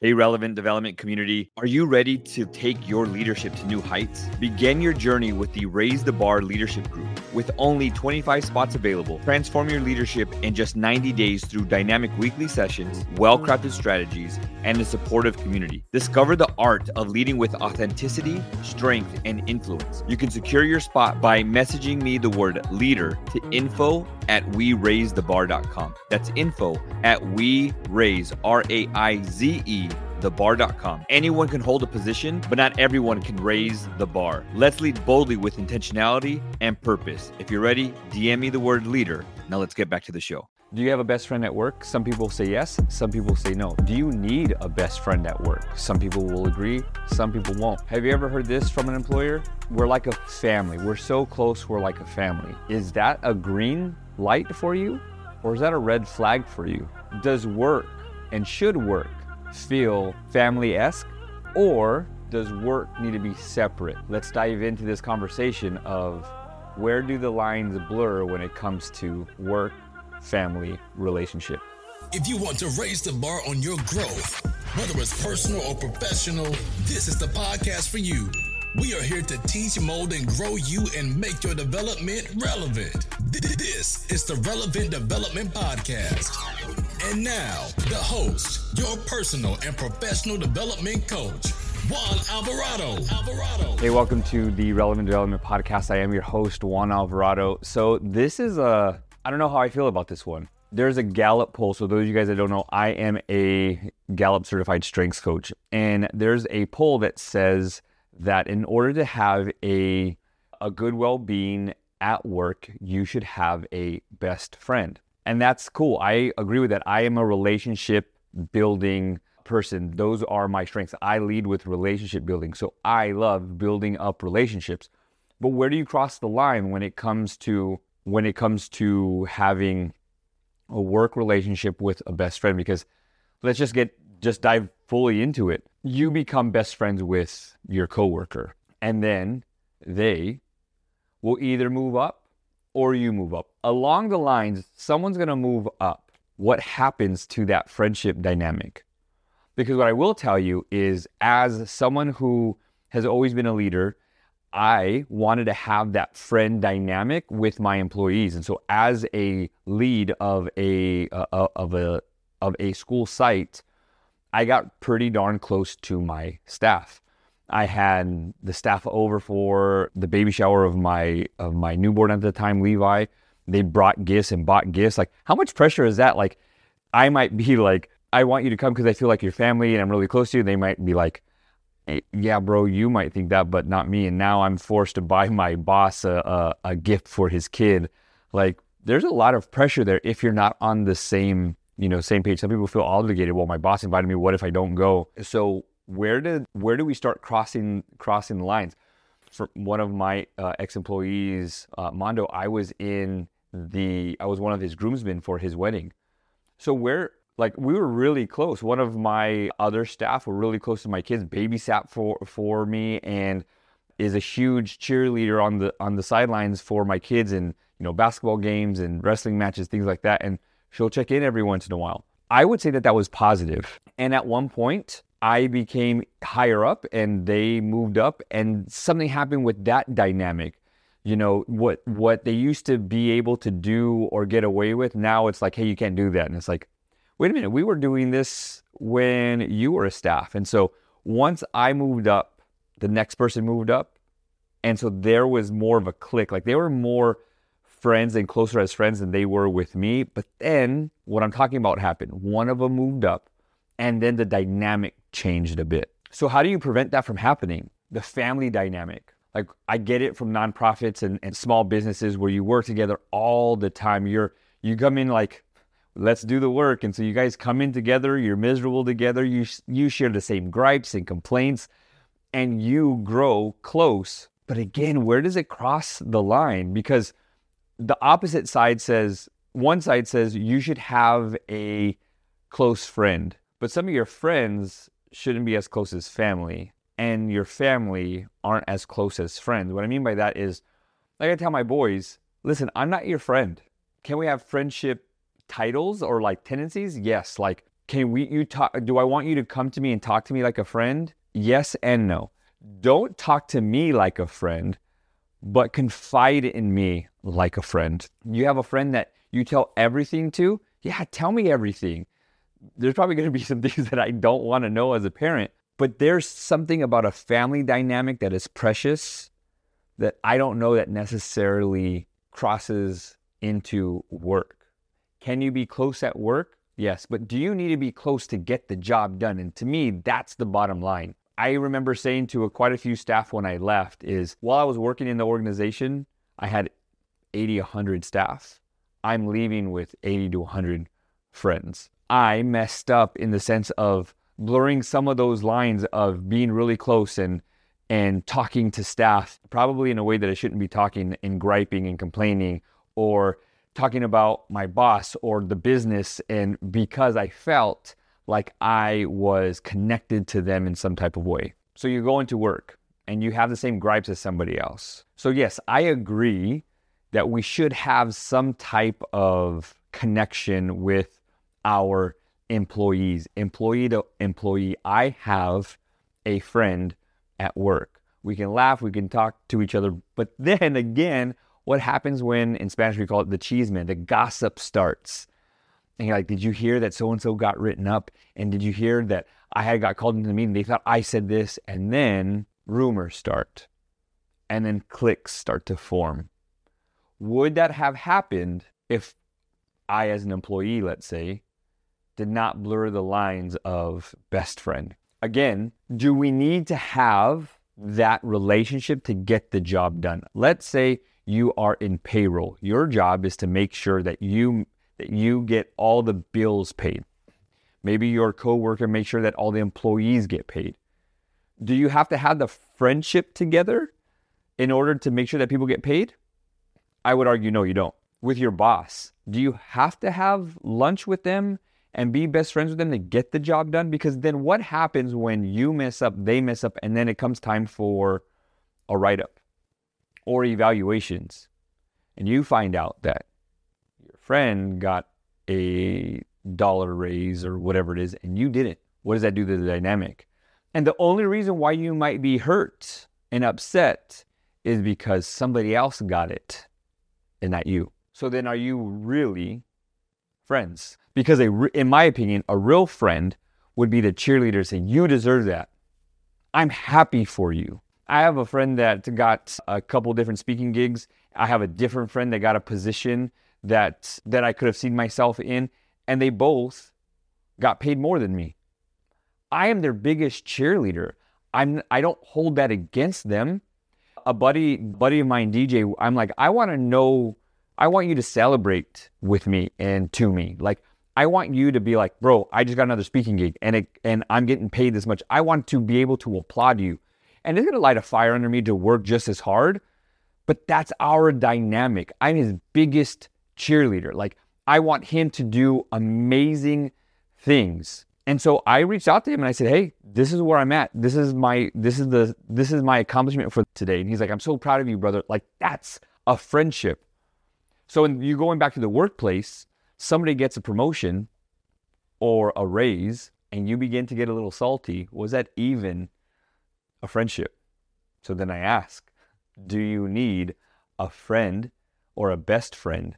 Hey, relevant development community. Are you ready to take your leadership to new heights? Begin your journey with the Raise the Bar Leadership Group. With only 25 spots available, transform your leadership in just 90 days through dynamic weekly sessions, well crafted strategies, and a supportive community. Discover the art of leading with authenticity, strength, and influence. You can secure your spot by messaging me the word leader to info at weraizethebar.com. That's info at we raise, R A I Z E thebar.com. Anyone can hold a position, but not everyone can raise the bar. Let's lead boldly with intentionality and purpose. If you're ready, DM me the word leader. Now let's get back to the show. Do you have a best friend at work? Some people say yes, some people say no. Do you need a best friend at work? Some people will agree, some people won't. Have you ever heard this from an employer? We're like a family. We're so close, we're like a family. Is that a green light for you? Or is that a red flag for you? Does work and should work feel family esque? Or does work need to be separate? Let's dive into this conversation of where do the lines blur when it comes to work, family, relationship? If you want to raise the bar on your growth, whether it's personal or professional, this is the podcast for you. We are here to teach, mold, and grow you and make your development relevant. This is the Relevant Development Podcast. And now, the host, your personal and professional development coach, Juan Alvarado. Alvarado. Hey, welcome to the Relevant Development Podcast. I am your host, Juan Alvarado. So, this is a, I don't know how I feel about this one. There's a Gallup poll. So, those of you guys that don't know, I am a Gallup certified strengths coach. And there's a poll that says that in order to have a, a good well being at work, you should have a best friend. And that's cool. I agree with that. I am a relationship building person. Those are my strengths. I lead with relationship building. So I love building up relationships. But where do you cross the line when it comes to when it comes to having a work relationship with a best friend because let's just get just dive fully into it. You become best friends with your coworker and then they will either move up or you move up. Along the lines, someone's going to move up. What happens to that friendship dynamic? Because what I will tell you is, as someone who has always been a leader, I wanted to have that friend dynamic with my employees. And so, as a lead of a uh, of a of a school site, I got pretty darn close to my staff. I had the staff over for the baby shower of my of my newborn at the time, Levi. They brought gifts and bought gifts. Like, how much pressure is that? Like, I might be like, I want you to come because I feel like your family and I'm really close to you. They might be like, hey, yeah, bro, you might think that, but not me. And now I'm forced to buy my boss a, a, a gift for his kid. Like, there's a lot of pressure there if you're not on the same, you know, same page. Some people feel obligated. Well, my boss invited me. What if I don't go? So where did where do we start crossing crossing the lines? For one of my uh, ex employees, uh, Mondo, I was in the I was one of his groomsmen for his wedding. So where like we were really close. One of my other staff were really close to my kids, babysat for for me, and is a huge cheerleader on the on the sidelines for my kids and you know basketball games and wrestling matches, things like that. And she'll check in every once in a while. I would say that that was positive. And at one point, I became higher up and they moved up and something happened with that dynamic. You know, what what they used to be able to do or get away with, now it's like, hey, you can't do that. And it's like, wait a minute, we were doing this when you were a staff. And so once I moved up, the next person moved up. And so there was more of a clique. Like they were more friends and closer as friends than they were with me. But then what I'm talking about happened. One of them moved up and then the dynamic changed a bit. So, how do you prevent that from happening? The family dynamic. Like, I get it from nonprofits and, and small businesses where you work together all the time. You're, you come in like, let's do the work. And so you guys come in together, you're miserable together, you, you share the same gripes and complaints, and you grow close. But again, where does it cross the line? Because the opposite side says, one side says you should have a close friend, but some of your friends shouldn't be as close as family, and your family aren't as close as friends. What I mean by that is, like I tell my boys, listen, I'm not your friend. Can we have friendship titles or like tendencies? Yes, like Can we you talk do I want you to come to me and talk to me like a friend? Yes and no. Don't talk to me like a friend, but confide in me like a friend. You have a friend that you tell everything to? Yeah, tell me everything. There's probably going to be some things that I don't want to know as a parent, but there's something about a family dynamic that is precious that I don't know that necessarily crosses into work. Can you be close at work? Yes, but do you need to be close to get the job done? And to me, that's the bottom line. I remember saying to a, quite a few staff when I left is while I was working in the organization, I had 80, 100 staff. I'm leaving with 80 to 100 friends. I messed up in the sense of blurring some of those lines of being really close and and talking to staff probably in a way that I shouldn't be talking and griping and complaining or talking about my boss or the business and because I felt like I was connected to them in some type of way. So you go into work and you have the same gripes as somebody else. So yes, I agree that we should have some type of connection with our employees, employee to employee. I have a friend at work. We can laugh, we can talk to each other. But then again, what happens when, in Spanish, we call it the chisme, the gossip starts. And you're like, did you hear that so and so got written up? And did you hear that I had got called into the meeting? They thought I said this. And then rumors start. And then cliques start to form. Would that have happened if I, as an employee, let's say, did not blur the lines of best friend? Again, do we need to have that relationship to get the job done? Let's say you are in payroll. Your job is to make sure that you that you get all the bills paid. Maybe your coworker makes sure that all the employees get paid. Do you have to have the friendship together in order to make sure that people get paid? I would argue no, you don't. With your boss, do you have to have lunch with them and be best friends with them to get the job done? Because then what happens when you mess up, they mess up, and then it comes time for a write up or evaluations, and you find out that friend got a dollar raise or whatever it is, and you didn't? What does that do to the dynamic? And the only reason why you might be hurt and upset is because somebody else got it and not you. So then are you really friends? Because a, in my opinion, a real friend would be the cheerleader saying, You deserve that. I'm happy for you. I have a friend that got a couple different speaking gigs. I have a different friend that got a position that that I could have seen myself in, and they both got paid more than me. I am their biggest cheerleader. I'm I don't hold that against them. A buddy buddy of mine, DJ, I'm like, I want to know, I want you to celebrate with me and to me. Like I want you to be like, bro, I just got another speaking gig and it and I'm getting paid this much. I want to be able to applaud you. And it's gonna light a fire under me to work just as hard. But that's our dynamic. I'm his biggest cheerleader. Like I want him to do amazing things and so I reached out to him and I said, "Hey, this is where I'm at. This is my this is the this is my accomplishment for today." And he's like, "I'm so proud of you, brother. Like that's a friendship." So when you're going back to the workplace, somebody gets a promotion or a raise and you begin to get a little salty, was that even a friendship? So then I ask, do you need a friend or a best friend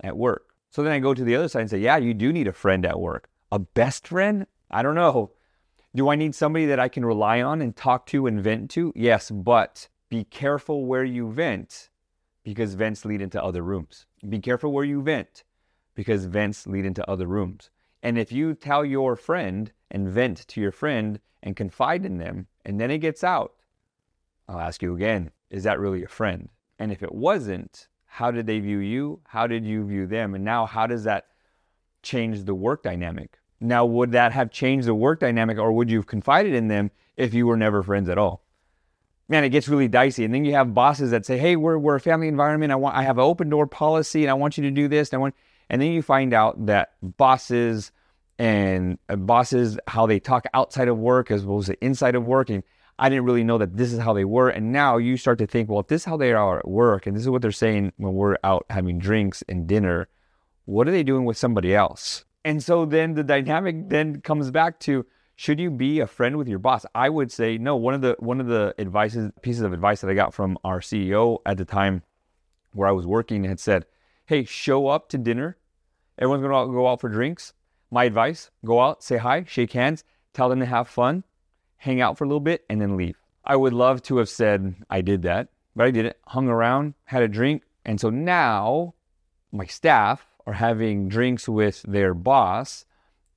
at work? So then I go to the other side and say, yeah, you do need a friend at work a best friend? I don't know. Do I need somebody that I can rely on and talk to and vent to? Yes, but be careful where you vent because vents lead into other rooms. Be careful where you vent because vents lead into other rooms. And if you tell your friend and vent to your friend and confide in them and then it gets out, I'll ask you again, is that really a friend? And if it wasn't, how did they view you? How did you view them? And now, how does that change the work dynamic. Now, would that have changed the work dynamic or would you have confided in them if you were never friends at all? Man, it gets really dicey. And then you have bosses that say, hey, we're, we're a family environment. I want I have an open door policy and I want you to do this. And, I want, and then you find out that bosses and uh, bosses, how they talk outside of work as well as inside of work. And I didn't really know that this is how they were. And now you start to think, well, if this is how they are at work and this is what they're saying when we're out having drinks and dinner, what are they doing with somebody else? And so then the dynamic then comes back to should you be a friend with your boss? I would say no. One of the one of the advices pieces of advice that I got from our CEO at the time where I was working had said, "Hey, show up to dinner. Everyone's going to go out for drinks. My advice: go out, say hi, shake hands, tell them to have fun, hang out for a little bit, and then leave." I would love to have said I did that, but I didn't. Hung around, had a drink, and so now my staff are having drinks with their boss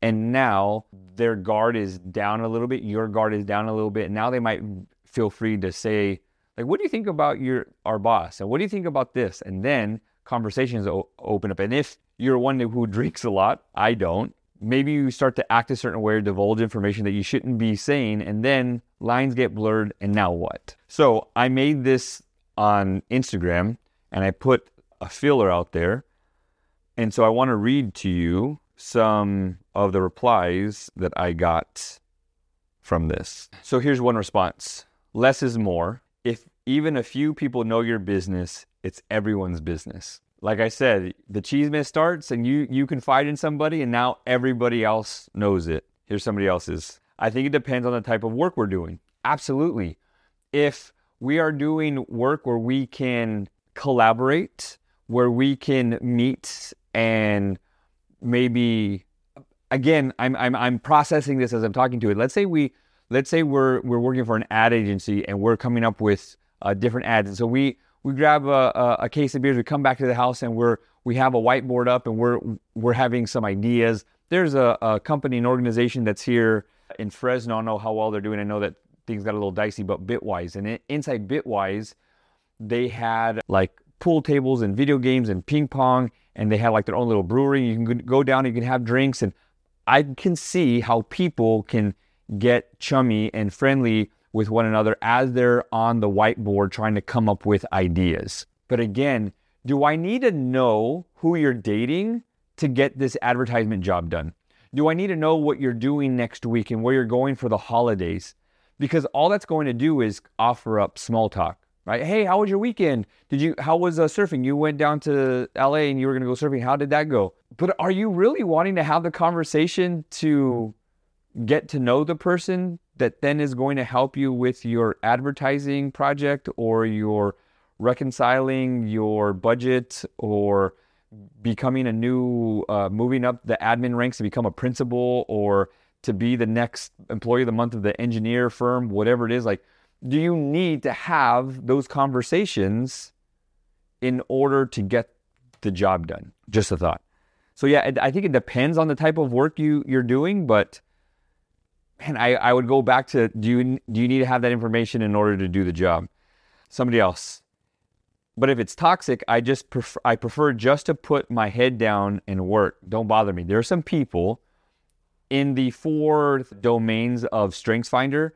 and now their guard is down a little bit your guard is down a little bit now they might feel free to say like what do you think about your our boss and what do you think about this and then conversations o- open up and if you're one who drinks a lot i don't maybe you start to act a certain way or divulge information that you shouldn't be saying and then lines get blurred and now what so i made this on instagram and i put a filler out there and so I want to read to you some of the replies that I got from this. So here's one response Less is more. If even a few people know your business, it's everyone's business. Like I said, the chisme starts and you, you confide in somebody, and now everybody else knows it. Here's somebody else's. I think it depends on the type of work we're doing. Absolutely. If we are doing work where we can collaborate, where we can meet and maybe again I'm, I'm i'm processing this as i'm talking to it let's say we let's say we're we're working for an ad agency and we're coming up with uh, different ads and so we we grab a, a, case of beers we come back to the house and we're we have a whiteboard up and we're we're having some ideas. There's a, a company an organization that's here in fresno. I don't know how well they're doing. I know that things got a little dicey but bitwise. And it, inside bitwise they had like pool tables and video games and ping pong and they had like their own little brewery. You can go down, you can have drinks, and I can see how people can get chummy and friendly with one another as they're on the whiteboard trying to come up with ideas. But again, do I need to know who you're dating to get this advertisement job done? Do I need to know what you're doing next week and where you're going for the holidays? Because all that's going to do is offer up small talk right? Hey, how was your weekend? Did you? How was uh, surfing? You went down to LA and you were going to go surfing. How did that go? But are you really wanting to have the conversation to get to know the person that then is going to help you with your advertising project or your reconciling your budget or becoming a new uh, moving up the admin ranks to become a principal or to be the next employee of the month of the engineer firm whatever it is like do you need to have those conversations in order to get the job done? Just a thought. So yeah, I think it depends on the type of work you you're doing, but man, I, I would go back to do you do you need to have that information in order to do the job? Somebody else. But if it's toxic, I just prefer I prefer just to put my head down and work. Don't bother me. There are some people in the four domains of StrengthsFinder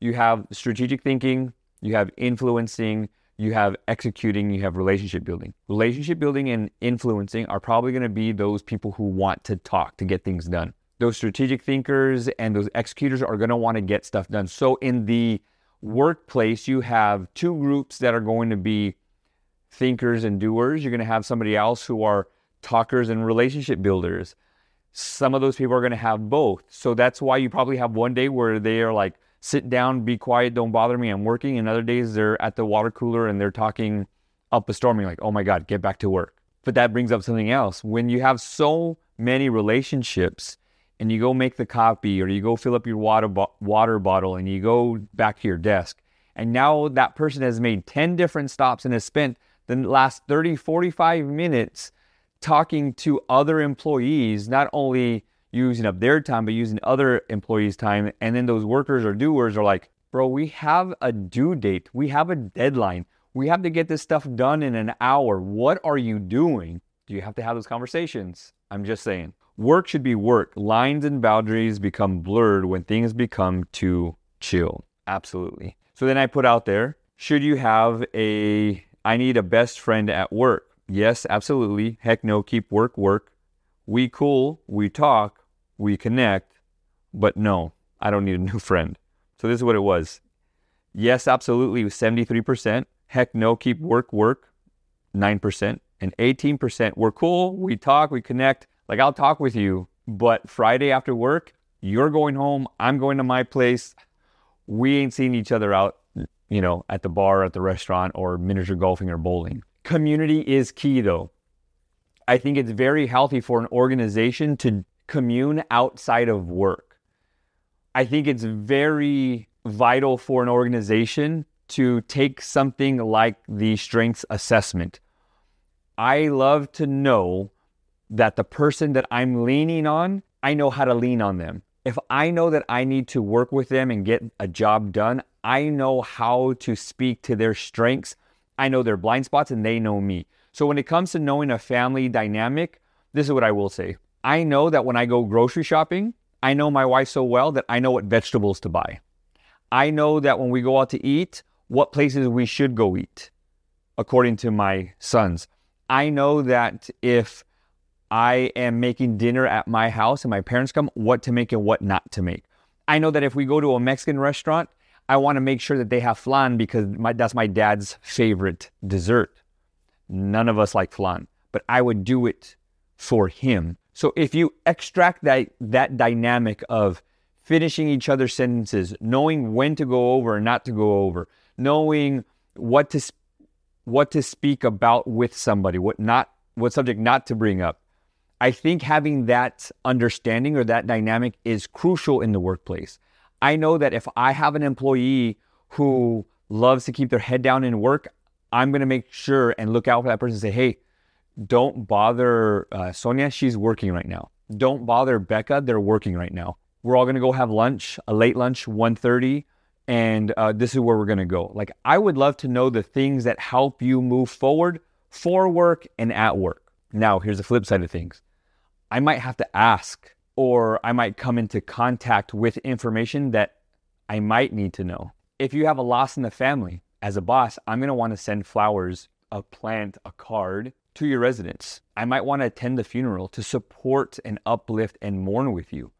you have strategic thinking, you have influencing, you have executing, you have relationship building. Relationship building and influencing are probably going to be those people who want to talk to get things done. Those strategic thinkers and those executors are going to want to get stuff done. So in the workplace, you have two groups that are going to be thinkers and doers. You're going to have somebody else who are talkers and relationship builders. Some of those people are going to have both. So that's why you probably have one day where they are like, sit down, be quiet, don't bother me, I'm working. And other days they're at the water cooler and they're talking up a storm. Like, oh my God, get back to work. But that brings up something else. When you have so many relationships and you go make the copy or you go fill up your water, bo- water bottle and you go back to your desk, and now that person has made 10 different stops and has spent the last 30, 45 minutes talking to other employees, not only using up their time, but using other employees' time. And then those workers or doers are like, bro, we have a due date, we have a deadline, we have to get this stuff done in an hour. What are you doing? Do you have to have those conversations? I'm just saying. Work should be work. Lines and boundaries become blurred when things become too chill. Absolutely. So then I put out there, should you have a I need a best friend at work? Yes, absolutely. Heck no, keep work work. We cool, we talk, we connect, but no, I don't need a new friend. So this is what it was. Yes, absolutely, 73%. Heck no, keep work, work, 9%. And 18%, we're cool, we talk, we connect. Like I'll talk with you, But Friday after work, you're going home, I'm going to my place. We ain't seeing each other out, you know, at the bar, at the restaurant, or miniature golfing or bowling. Community is key though. I think it's very healthy for an organization to commune outside of work. I think it's very vital for an organization to take something like the strengths assessment. I love to know that the person that I'm leaning on, I know how to lean on them. If I know that I need to work with them and get a job done, I know how to speak to their strengths. I know their blind spots and they know me. So when it comes to knowing a family dynamic, this is what I will say. I know that when I go grocery shopping, I know my wife so well that I know what vegetables to buy. I know that when we go out to eat, what places we should go eat, according to my sons. I know that if I am making dinner at my house and my parents come, what to make and what not to make. I know that if we go to a Mexican restaurant, I want to make sure that they have flan because my, that's my dad's favorite dessert. None of us like flan, but I would do it for him. So if you extract that that dynamic of finishing each other's sentences, knowing when to go over and not to go over, knowing what to what to speak about with somebody, what not what subject not to bring up. I think having that understanding or that dynamic is crucial in the workplace. I know that if I have an employee who loves to keep their head down in work, I'm going to make sure and look out for that person and say, hey, don't bother uh, Sonia. She's working right now. Don't bother Becca. They're working right now. We're all going to go have lunch, a late lunch, 1.30, and uh, this is where we're going to go. Like, I would love to know the things that help you move forward for work and at work. Now, here's the flip side of things. I might have to ask, or I might come into contact with information that I might need to know. If you have a loss in the family, as a boss, I'm going to want to send flowers, a plant, a card to your residence. I might want to attend the funeral to support and uplift and mourn with you.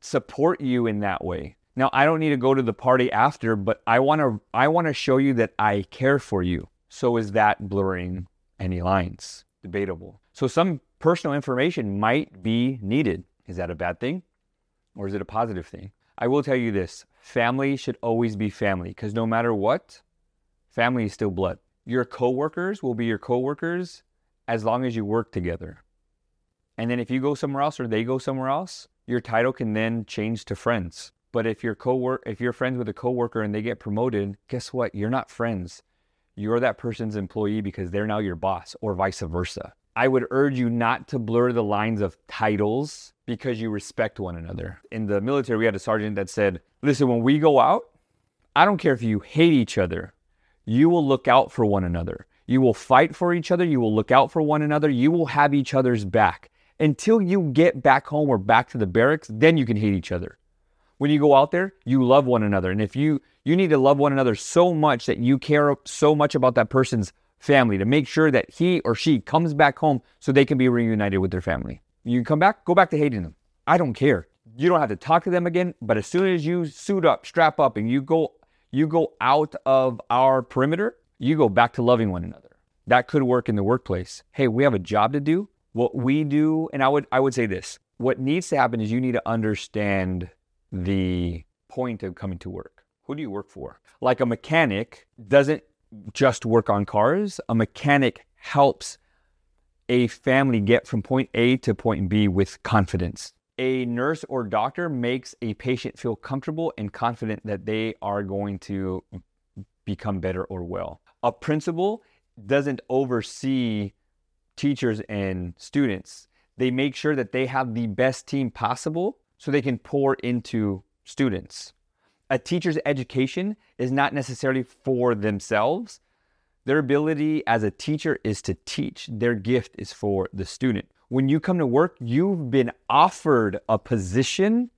Support you in that way. Now, I don't need to go to the party after, but I want to I want to show you that I care for you. So is that blurring any lines? Debatable. So some personal information might be needed. Is that a bad thing? Or is it a positive thing? I will tell you this family should always be family because no matter what, family is still blood. Your coworkers will be your coworkers as long as you work together. And then if you go somewhere else or they go somewhere else, your title can then change to friends. But if you're if you're friends with a coworker and they get promoted, guess what? You're not friends. You're that person's employee because they're now your boss or vice versa. I would urge you not to blur the lines of titles because you respect one another. In the military, we had a sergeant that said, Listen, when we go out, I don't care if you hate each other, you will look out for one another. You will fight for each other. You will look out for one another. You will have each other's back. Until you get back home or back to the barracks, then you can hate each other. When you go out there, you love one another. And if you you need to love one another so much that you care so much about that person's family to make sure that he or she comes back home so they can be reunited with their family. You come back, go back to hating them. I don't care. You don't have to talk to them again, but as soon as you suit up, strap up and you go you go out of our perimeter, you go back to loving one another. That could work in the workplace. Hey, we have a job to do. What we do, and I would I would say this. What needs to happen is you need to understand the point of coming to work. Who do you work for? Like a mechanic doesn't just work on cars. A mechanic helps a family get from point A to point B with confidence. A nurse or doctor makes a patient feel comfortable and confident that they are going to become better or well. A principal doesn't oversee teachers and students. They make sure that they have the best team possible so they can pour into students. A teacher's education is not necessarily for themselves. Their ability as a teacher is to teach, their gift is for the student. When you come to work, you've been offered a position,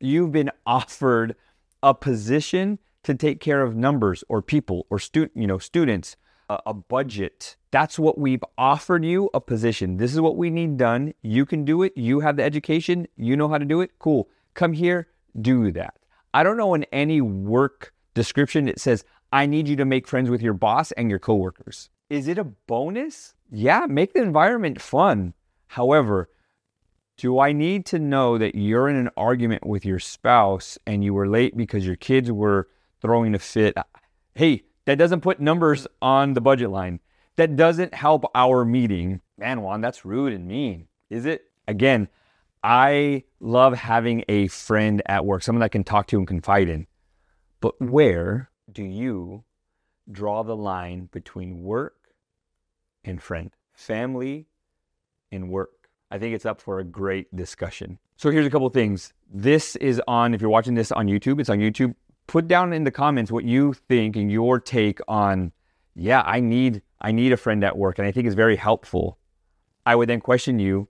you've been offered a position to take care of numbers or people or student, you know, students, a, a budget. That's what we've offered you a position. This is what we need done. You can do it. You have the education. You know how to do it. Cool. Come here, do that. I don't know in any work description it says, I need you to make friends with your boss and your coworkers. Is it a bonus? Yeah, make the environment fun. However, Do I need to know that you're in an argument with your spouse and you were late because your kids were throwing a fit? Hey, that doesn't put numbers on the budget line. That doesn't help our meeting. Man, Juan, that's rude and mean. Is it? Again, I love having a friend at work, someone that I can talk to and confide in. But where do you draw the line between work and friend, family and work? I think it's up for a great discussion. So here's a couple things. This is on, if you're watching this on YouTube, it's on YouTube. Put down in the comments what you think and your take on, yeah, I need I need a friend at work and I think it's very helpful. I would then question you,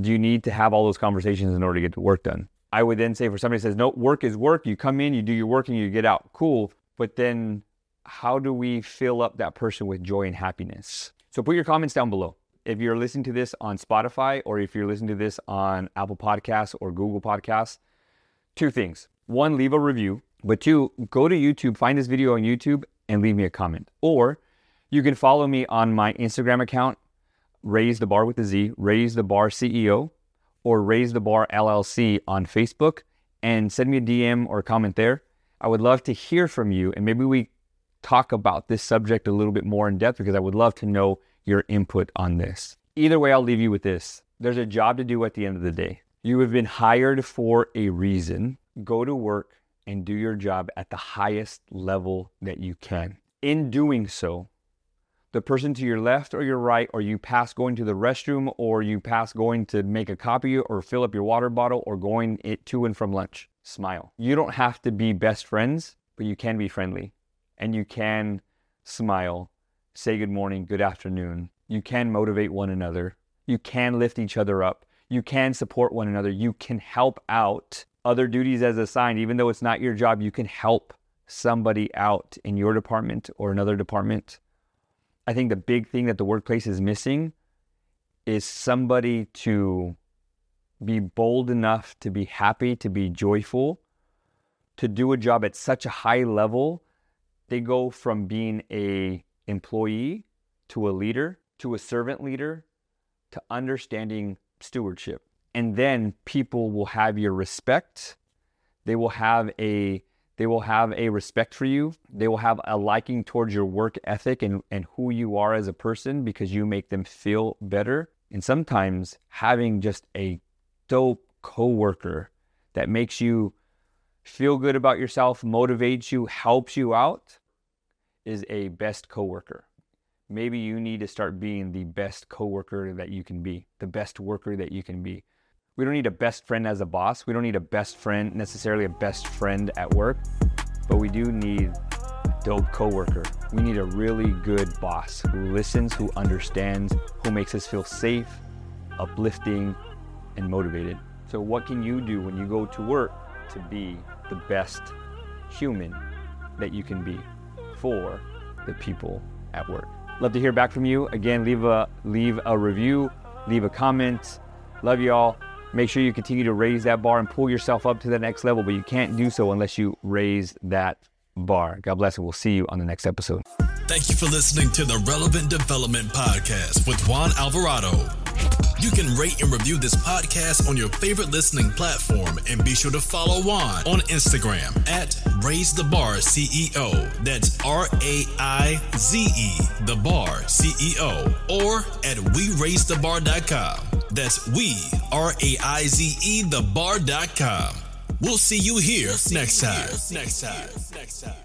do you need to have all those conversations in order to get the work done? I would then say for somebody says, no, work is work. You come in, you do your work and you get out. Cool. But then how do we fill up that person with joy and happiness? So put your comments down below. If you're listening to this on Spotify or if you're listening to this on Apple Podcasts or Google Podcasts, two things. One, leave a review. But two, go to YouTube, find this video on YouTube and leave me a comment. Or you can follow me on my Instagram account, Raise the Bar with the Z, Raise the Bar CEO, or Raise the Bar LLC on Facebook and send me a DM or a comment there. I would love to hear from you and maybe we talk about this subject a little bit more in depth because I would love to know your input on this. Either way, I'll leave you with this. There's a job to do at the end of the day. You have been hired for a reason. Go to work and do your job at the highest level that you can. In doing so, the person to your left or your right, or you pass going to the restroom, or you pass going to make a copy or fill up your water bottle, or going it to and from lunch. Smile. You don't have to be best friends, but you can be friendly. And you can smile, say good morning, good afternoon. You can motivate one another. You can lift each other up. You can support one another. You can help out other duties as assigned, even though it's not your job. You can help somebody out in your department or another department I think the big thing that the workplace is missing is somebody to be bold enough to be happy, to be joyful, to do a job at such a high level. They go from being a employee to a leader, to a servant leader, to understanding stewardship. And then people will have your respect. They will have a they will have a respect for you. They will have a liking towards your work ethic and, and who you are as a person because you make them feel better. And sometimes having just a dope coworker that makes you feel good about yourself, motivates you, helps you out is a best coworker. Maybe you need to start being the best coworker that you can be, the best worker that you can be. We don't need a best friend as a boss. We don't need a best friend, necessarily a best friend at work, but we do need a dope coworker. We need a really good boss who listens, who understands, who makes us feel safe, uplifting, and motivated. So, what can you do when you go to work to be the best human that you can be for the people at work? Love to hear back from you. Again, leave a leave a review, leave a comment. Love you all. Make sure you continue to raise that bar and pull yourself up to the next level, but you can't do so unless you raise that bar. God bless, and we'll see you on the next episode. Thank you for listening to the Relevant Development Podcast with Juan Alvarado. You can rate and review this podcast on your favorite listening platform and be sure to follow Juan on Instagram at Raise the Bar CEO. That's R A I Z E, the bar CEO, or at WeRaizeTheBar.com. That's we, R A I Z E, the bar.com. We'll see you here we'll see next you time. Here next time. Next time.